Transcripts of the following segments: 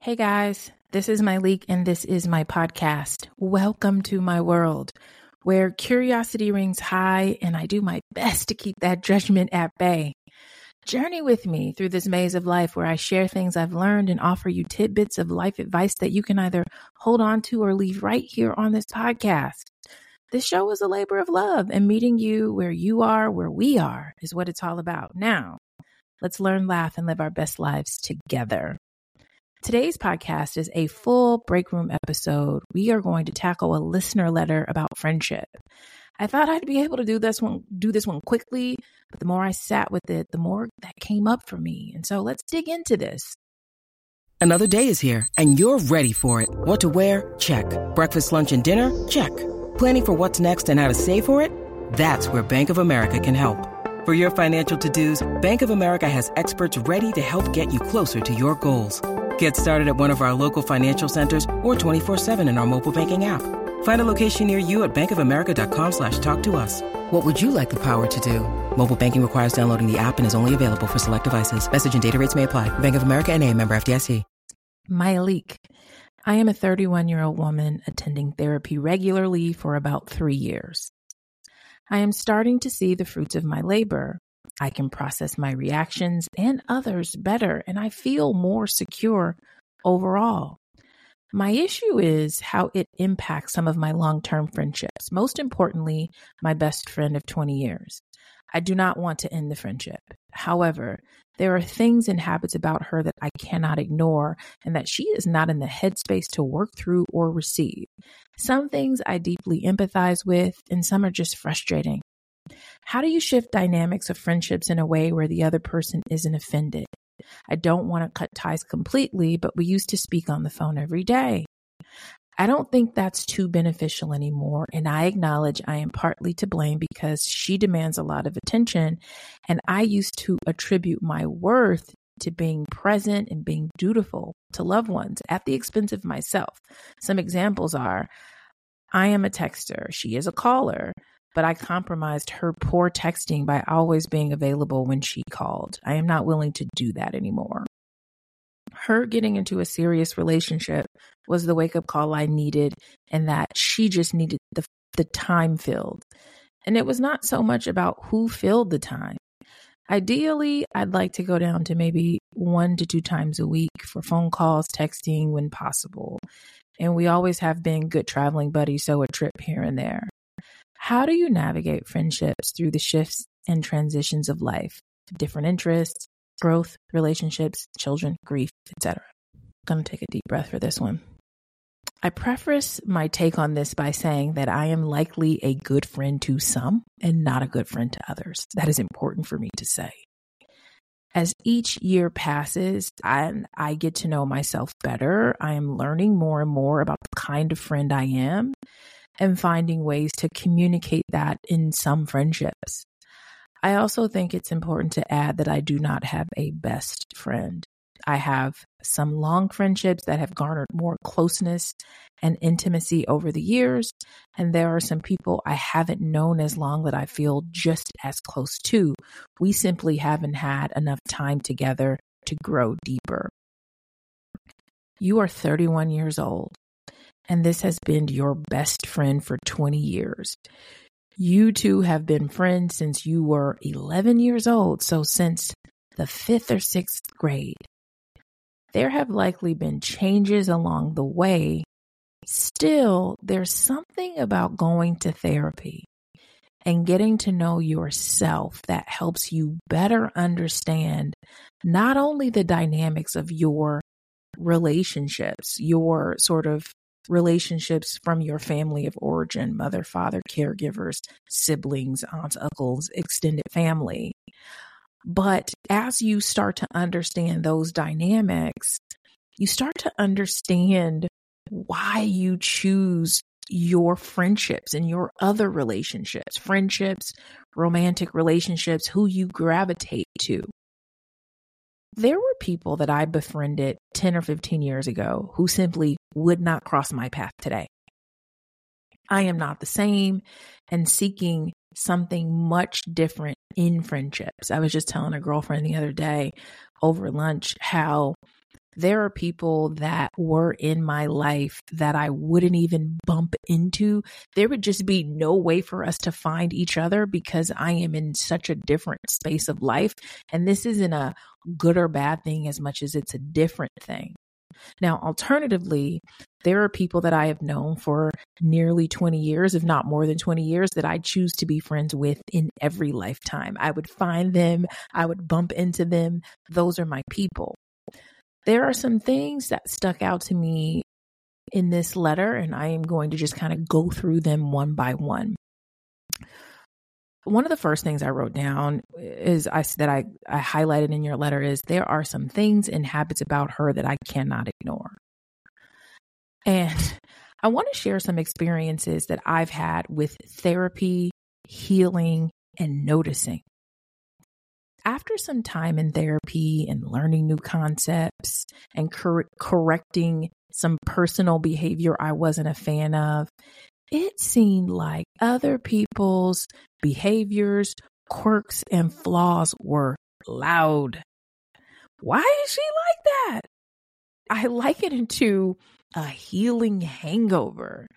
Hey guys, this is Myleik and this is my podcast. Welcome to my world where curiosity rings high and I do my best to keep that judgment at bay. Journey with me through this maze of life where I share things I've learned and offer you tidbits of life advice that you can either hold on to or leave right here on this podcast. This show is a labor of love and meeting you where you are, where we are is what it's all about. Now, let's learn, laugh, and live our best lives together. Today's podcast is a full break room episode. We are going to tackle a listener letter about friendship. I thought I'd be able to do this one do this one quickly, but the more I sat with it, the more that came up for me. And so let's dig into this. Another day is here and you're ready for it. What to wear? Check. Breakfast, lunch and dinner? Check. Planning for what's next and how to save for it? That's where Bank of America can help. For your financial to-dos, Bank of America has experts ready to help get you closer to your goals. Get started at one of our local financial centers or 24-7 in our mobile banking app. Find a location near you at bankofamerica.com slash talk to us. What would you like the power to do? Mobile banking requires downloading the app and is only available for select devices. Message and data rates may apply. Bank of America and a member FDIC. Myleik. I am a 31 year old woman attending therapy regularly for about three years. I am starting to see the fruits of my labor. I can process my reactions and others better, and I feel more secure overall. My issue is how it impacts some of my long term friendships, most importantly, my best friend of 20 years. I do not want to end the friendship. However, there are things and habits about her that I cannot ignore and that she is not in the headspace to work through or receive. Some things I deeply empathize with, and some are just frustrating. How do you shift dynamics of friendships in a way where the other person isn't offended? I don't want to cut ties completely, but we used to speak on the phone every day. I don't think that's too beneficial anymore. And I acknowledge I am partly to blame because she demands a lot of attention. And I used to attribute my worth to being present and being dutiful to loved ones at the expense of myself. Some examples are I am a texter, she is a caller but I compromised her poor texting by always being available when she called. I am not willing to do that anymore. Her getting into a serious relationship was the wake up call I needed, and that she just needed the, the time filled. And it was not so much about who filled the time. Ideally, I'd like to go down to maybe one to two times a week for phone calls, texting when possible. And we always have been good traveling buddies, so a trip here and there. How do you navigate friendships through the shifts and transitions of life, different interests, growth, relationships, children, grief, etc.? Gonna take a deep breath for this one. I preface my take on this by saying that I am likely a good friend to some and not a good friend to others. That is important for me to say. As each year passes and I get to know myself better, I am learning more and more about the kind of friend I am and finding ways to communicate that in some friendships. I also think it's important to add that I do not have a best friend. I have some long friendships that have garnered more closeness and intimacy over the years. And there are some people I haven't known as long that I feel just as close to. We simply haven't had enough time together to grow deeper. You are 31 years old and this has been your best friend for 20 years. You two have been friends since you were 11 years old, so since the fifth or sixth grade. There have likely been changes along the way. Still, there's something about going to therapy and getting to know yourself that helps you better understand not only the dynamics of your relationships, your sort of relationships from your family of origin mother, father, caregivers, siblings, aunts, uncles, extended family. But as you start to understand those dynamics, you start to understand why you choose your friendships and your other relationships, friendships, romantic relationships, who you gravitate to. There were people that I befriended 10 or 15 years ago who simply would not cross my path today. I am not the same and seeking something much different in friendships. I was just telling a girlfriend the other day over lunch how there are people that were in my life that I wouldn't even bump into. There would just be no way for us to find each other because I am in such a different space of life. And this isn't a good or bad thing as much as it's a different thing. Now, alternatively, there are people that I have known for nearly 20 years, if not more than 20 years, that I choose to be friends with in every lifetime. I would find them, I would bump into them. Those are my people. There are some things that stuck out to me in this letter, and I am going to just kind of go through them one by one one of the first things I wrote down is I that I, I highlighted in your letter is there are some things and habits about her that I cannot ignore. And I want to share some experiences that I've had with therapy, healing, and noticing. After some time in therapy and learning new concepts and cor- correcting some personal behavior I wasn't a fan of, it seemed like other people's behaviors, quirks, and flaws were loud. Why is she like that? I liken it to a healing hangover.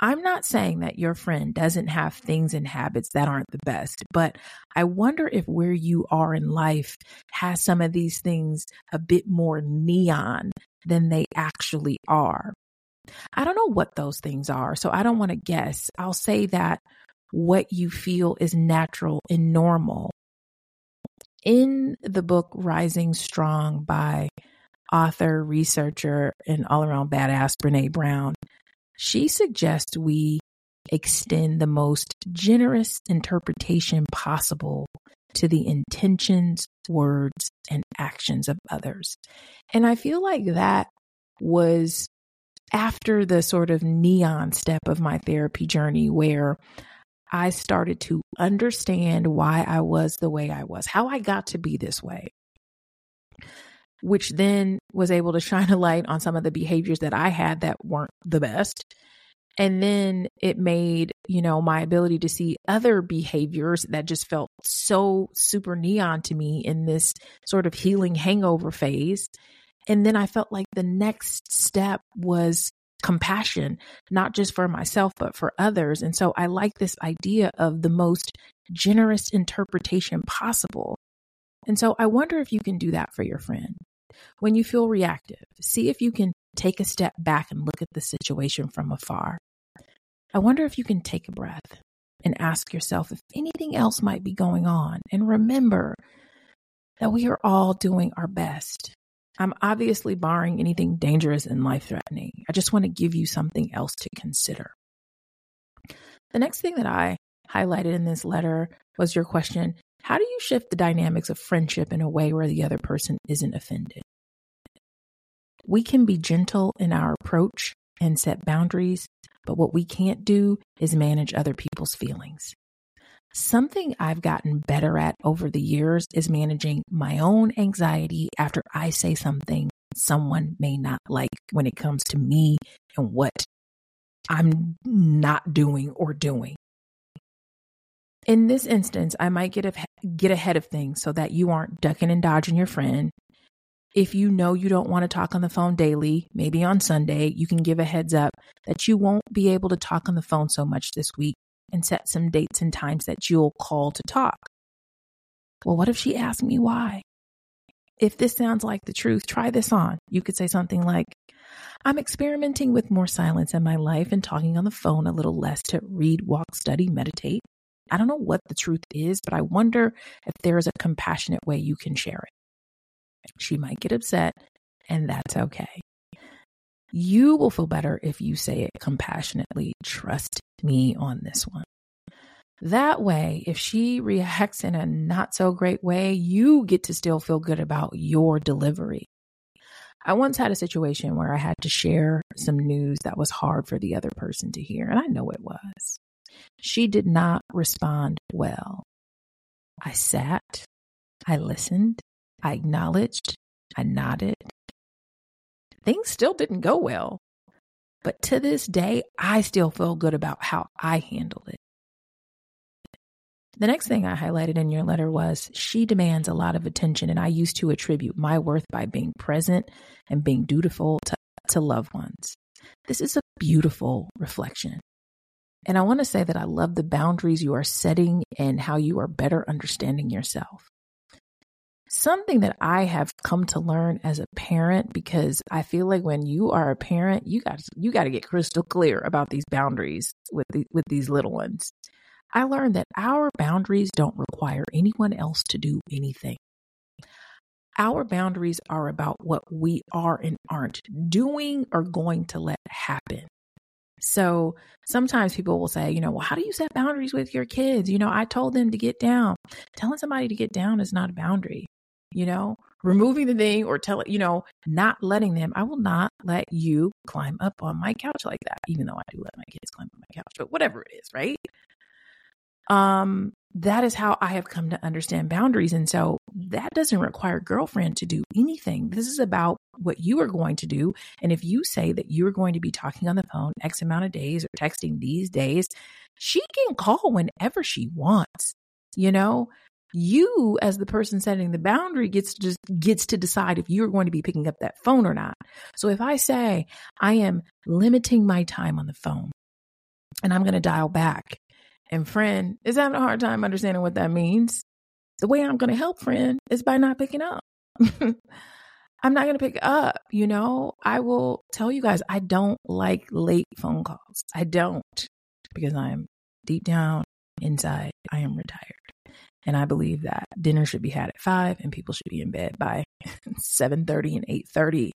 I'm not saying that your friend doesn't have things and habits that aren't the best, but I wonder if where you are in life has some of these things a bit more neon than they actually are. I don't know what those things are, so I don't want to guess. I'll say that what you feel is natural and normal. In the book Rising Strong by author, researcher, and all around badass Brene Brown, she suggests we extend the most generous interpretation possible to the intentions, words, and actions of others. And I feel like that was after the sort of neon step of my therapy journey where I started to understand why I was the way I was, how I got to be this way, which then was able to shine a light on some of the behaviors that I had that weren't the best. And then it made, you know, my ability to see other behaviors that just felt so super neon to me in this sort of healing hangover phase. And then I felt like the next step was compassion, not just for myself, but for others. And so I like this idea of the most generous interpretation possible. And so I wonder if you can do that for your friend. When you feel reactive, see if you can take a step back and look at the situation from afar. I wonder if you can take a breath and ask yourself if anything else might be going on. And remember that we are all doing our best. I'm obviously barring anything dangerous and life threatening. I just want to give you something else to consider. The next thing that I highlighted in this letter was your question How do you shift the dynamics of friendship in a way where the other person isn't offended? We can be gentle in our approach and set boundaries, but what we can't do is manage other people's feelings. Something I've gotten better at over the years is managing my own anxiety after I say something someone may not like when it comes to me and what I'm not doing or doing. In this instance, I might get, a, get ahead of things so that you aren't ducking and dodging your friend. If you know you don't want to talk on the phone daily, maybe on Sunday, you can give a heads up that you won't be able to talk on the phone so much this week and set some dates and times that you'll call to talk. Well, what if she asked me why? If this sounds like the truth, try this on. You could say something like, I'm experimenting with more silence in my life and talking on the phone a little less to read, walk, study, meditate. I don't know what the truth is, but I wonder if there is a compassionate way you can share it. She might get upset, and that's okay. You will feel better if you say it compassionately. Trust me on this one. That way, if she reacts in a not so great way, you get to still feel good about your delivery. I once had a situation where I had to share some news that was hard for the other person to hear, and I know it was. She did not respond well. I sat, I listened, I acknowledged, I nodded, things still didn't go well. But to this day, I still feel good about how I handled it. The next thing I highlighted in your letter was she demands a lot of attention, and I used to attribute my worth by being present and being dutiful to, to loved ones. This is a beautiful reflection. And I want to say that I love the boundaries you are setting and how you are better understanding yourself. Something that I have come to learn as a parent because I feel like when you are a parent, you got you got to get crystal clear about these boundaries with the, with these little ones. I learned that our boundaries don't require anyone else to do anything. Our boundaries are about what we are and aren't doing or going to let happen. So sometimes people will say, you know, well, how do you set boundaries with your kids? You know, I told them to get down. Telling somebody to get down is not a boundary. You know, removing the thing or telling, you know, not letting them, I will not let you climb up on my couch like that, even though I do let my kids climb on my couch, but whatever it is, right? Um, that is how I have come to understand boundaries. And so that doesn't require girlfriend to do anything. This is about what you are going to do. And if you say that you're going to be talking on the phone X amount of days or texting these days, she can call whenever she wants. You know, you as the person setting the boundary gets to just gets to decide if you're going to be picking up that phone or not. So if I say I am limiting my time on the phone and I'm going to dial back and friend is having a hard time understanding what that means. The way I'm going to help friend is by not picking up. I'm not going to pick up, you know. I will tell you guys I don't like late phone calls. I don't because I'm deep down inside I am retired. And I believe that dinner should be had at 5 and people should be in bed by 7:30 and 8:30.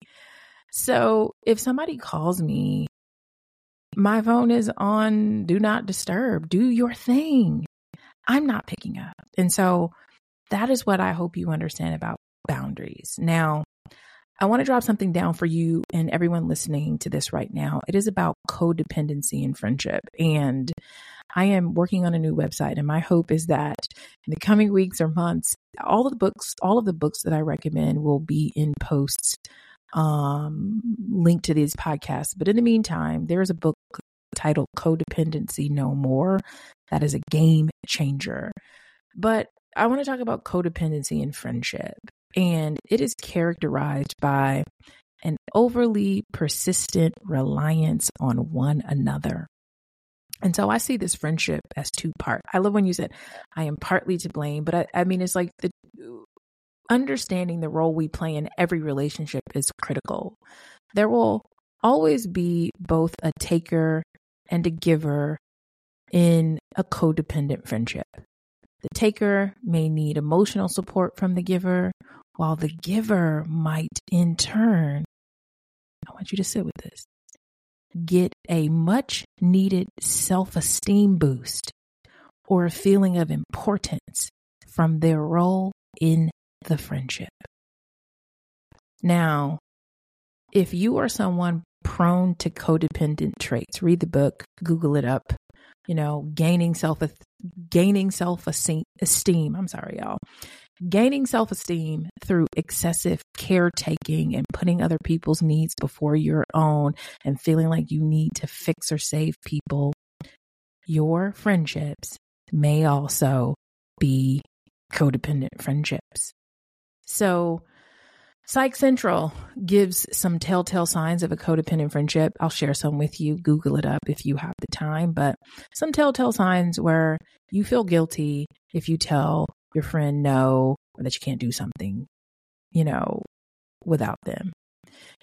So, if somebody calls me my phone is on do not disturb. Do your thing. I'm not picking up. And so that is what I hope you understand about boundaries. Now, I want to drop something down for you and everyone listening to this right now. It is about codependency and friendship. And I am working on a new website, and my hope is that in the coming weeks or months, all of the books, all of the books that I recommend will be in posts um, linked to these podcasts. But in the meantime, there is a book titled Codependency No More that is a game changer. But I want to talk about codependency in friendship. And it is characterized by an overly persistent reliance on one another. And so I see this friendship as two part. I love when you said, I am partly to blame, but I, I mean, it's like the understanding the role we play in every relationship is critical. There will always be both a taker and a giver in a codependent friendship. The taker may need emotional support from the giver, while the giver might in turn, I want you to sit with this, get a much needed self esteem boost or a feeling of importance from their role in the friendship. Now, if you are someone prone to codependent traits, read the book, Google it up. You know, gaining self gaining self esteem. I'm sorry, y'all. Gaining self esteem through excessive caretaking and putting other people's needs before your own and feeling like you need to fix or save people. Your friendships may also be codependent friendships. So, Psych Central gives some telltale signs of a codependent friendship. I'll share some with you. Google it up if you have the time, but some telltale signs where you feel guilty if you tell your friend know that you can't do something, you know, without them.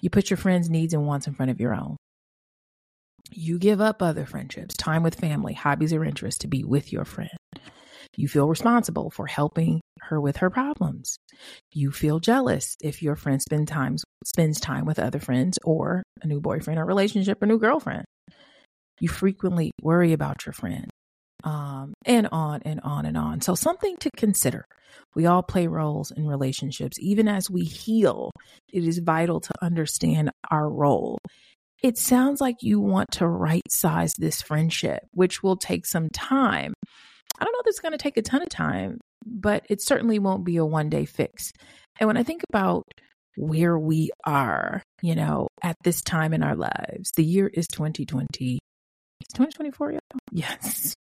You put your friend's needs and wants in front of your own. You give up other friendships, time with family, hobbies, or interests to be with your friend. You feel responsible for helping her with her problems. You feel jealous if your friend spend spends time with other friends or a new boyfriend or relationship or new girlfriend. You frequently worry about your friend. Um, and on and on and on. So, something to consider. We all play roles in relationships. Even as we heal, it is vital to understand our role. It sounds like you want to right size this friendship, which will take some time. I don't know if it's going to take a ton of time, but it certainly won't be a one day fix. And when I think about where we are, you know, at this time in our lives, the year is 2020. 2024 yet? Yes,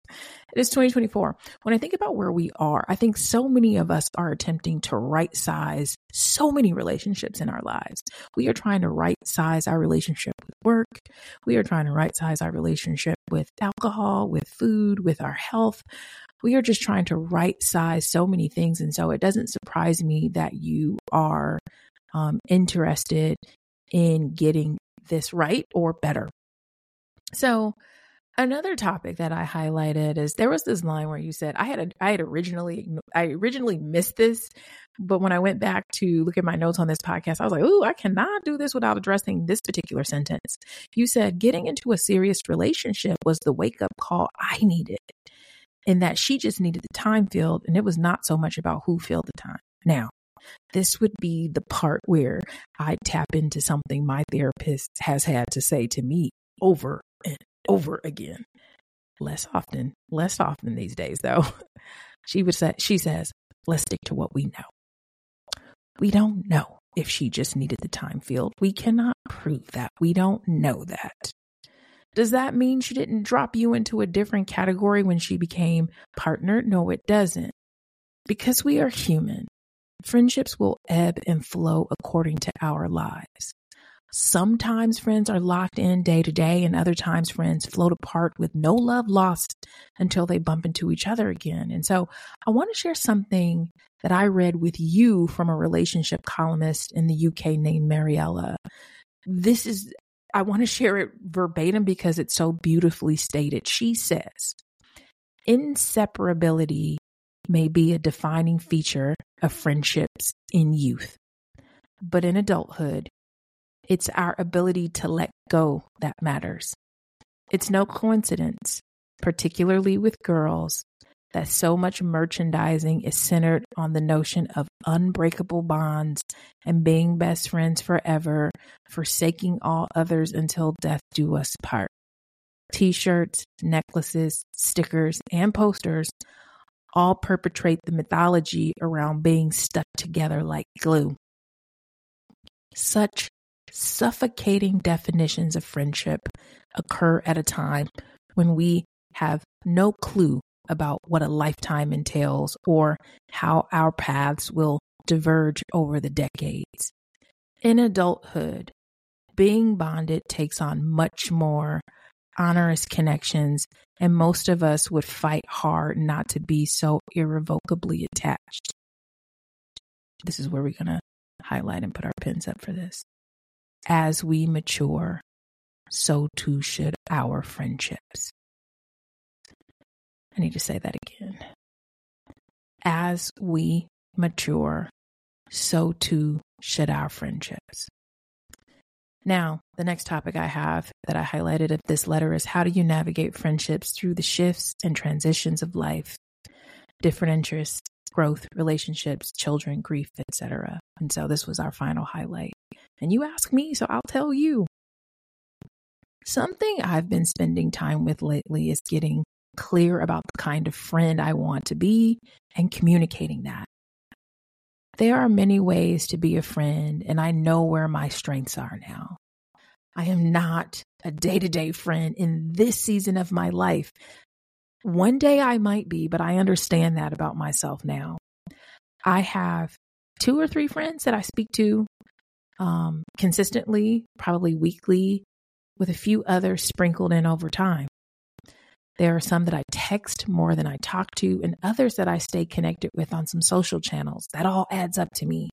it is 2024. When I think about where we are, I think so many of us are attempting to right size so many relationships in our lives. We are trying to right size our relationship with work. We are trying to right size our relationship with alcohol, with food, with our health. We are just trying to right size so many things. And so it doesn't surprise me that you are um, interested in getting this right or better. So, another topic that I highlighted is there was this line where you said I had a, I had originally I originally missed this, but when I went back to look at my notes on this podcast, I was like, "Ooh, I cannot do this without addressing this particular sentence." You said getting into a serious relationship was the wake up call I needed, and that she just needed the time filled, and it was not so much about who filled the time. Now, this would be the part where I tap into something my therapist has had to say to me over over again. Less often, less often these days though. She would say she says, "Let's stick to what we know." We don't know if she just needed the time field. We cannot prove that. We don't know that. Does that mean she didn't drop you into a different category when she became partner? No, it doesn't. Because we are human. Friendships will ebb and flow according to our lives. Sometimes friends are locked in day to day, and other times friends float apart with no love lost until they bump into each other again. And so I want to share something that I read with you from a relationship columnist in the UK named Mariella. This is, I want to share it verbatim because it's so beautifully stated. She says, inseparability may be a defining feature of friendships in youth. But in adulthood, it's our ability to let go that matters. It's no coincidence, particularly with girls, that so much merchandising is centered on the notion of unbreakable bonds and being best friends forever, forsaking all others until death do us part. T shirts, necklaces, stickers, and posters all perpetrate the mythology around being stuck together like glue. Such suffocating definitions of friendship occur at a time when we have no clue about what a lifetime entails or how our paths will diverge over the decades. In adulthood, being bonded takes on much more onerous connections, and most of us would fight hard not to be so irrevocably attached. This is where we're going to highlight and put our pins up for this. As we mature, so too should our friendships. I need to say that again. As we mature, so too should our friendships. Now, the next topic I have that I highlighted of this letter is how do you navigate friendships through the shifts and transitions of life, different interests, growth, relationships, children, grief, etc. And so this was our final highlight. And you ask me, so I'll tell you. Something I've been spending time with lately is getting clear about the kind of friend I want to be and communicating that. There are many ways to be a friend, and I know where my strengths are now. I am not a day to day friend in this season of my life. One day I might be, but I understand that about myself now. I have two or three friends that I speak to um, consistently, probably weekly, with a few others sprinkled in over time. There are some that I text more than I talk to, and others that I stay connected with on some social channels. That all adds up to me.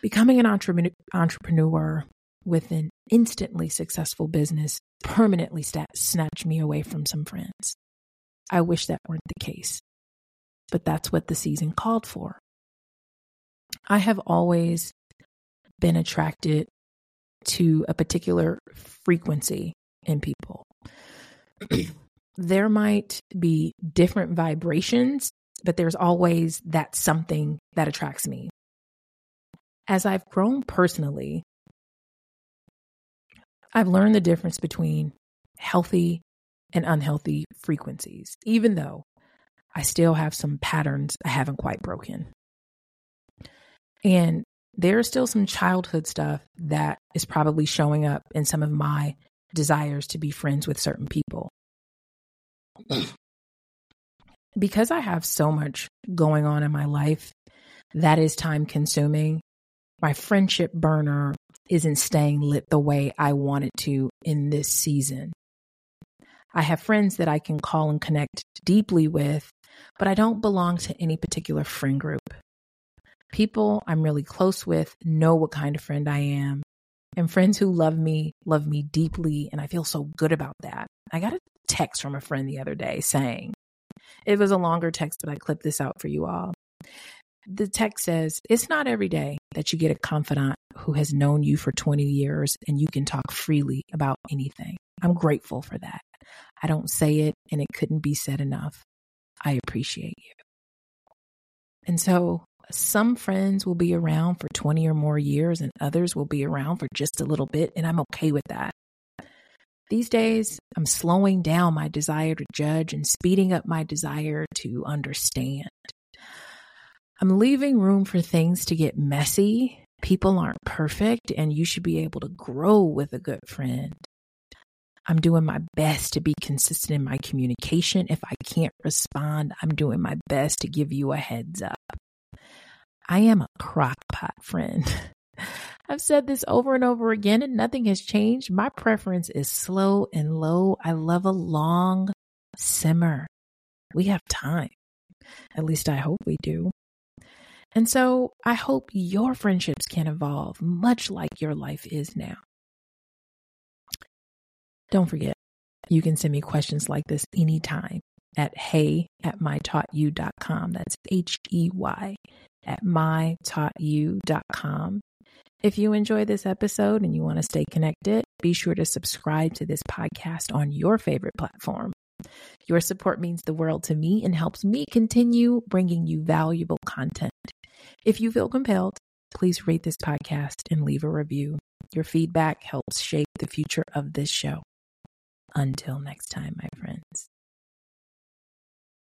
Becoming an entrepreneur with an instantly successful business permanently snatched me away from some friends. I wish that weren't the case, but that's what the season called for. I have always been attracted to a particular frequency in people. there might be different vibrations, but there's always that something that attracts me. As I've grown personally, I've learned the difference between healthy and unhealthy frequencies, even though I still have some patterns I haven't quite broken. And there's still some childhood stuff that is probably showing up in some of my desires to be friends with certain people. because I have so much going on in my life that is time consuming, my friendship burner isn't staying lit the way I want it to in this season. I have friends that I can call and connect deeply with, but I don't belong to any particular friend group. People I'm really close with know what kind of friend I am, and friends who love me love me deeply, and I feel so good about that. I got a text from a friend the other day saying, it was a longer text, but I clipped this out for you all. The text says, It's not every day that you get a confidant who has known you for 20 years and you can talk freely about anything. I'm grateful for that. I don't say it, and it couldn't be said enough. I appreciate you. And so, some friends will be around for 20 or more years, and others will be around for just a little bit, and I'm okay with that. These days, I'm slowing down my desire to judge and speeding up my desire to understand. I'm leaving room for things to get messy. People aren't perfect, and you should be able to grow with a good friend. I'm doing my best to be consistent in my communication. If I can't respond, I'm doing my best to give you a heads up. I am a crockpot friend. I've said this over and over again, and nothing has changed. My preference is slow and low. I love a long simmer. We have time. At least I hope we do. And so I hope your friendships can evolve much like your life is now. Don't forget, you can send me questions like this anytime at hey at mytaughtyou.com. That's H E Y at mytaughtyou.com. If you enjoy this episode and you want to stay connected, be sure to subscribe to this podcast on your favorite platform. Your support means the world to me and helps me continue bringing you valuable content. If you feel compelled, please rate this podcast and leave a review. Your feedback helps shape the future of this show. Until next time, my friend.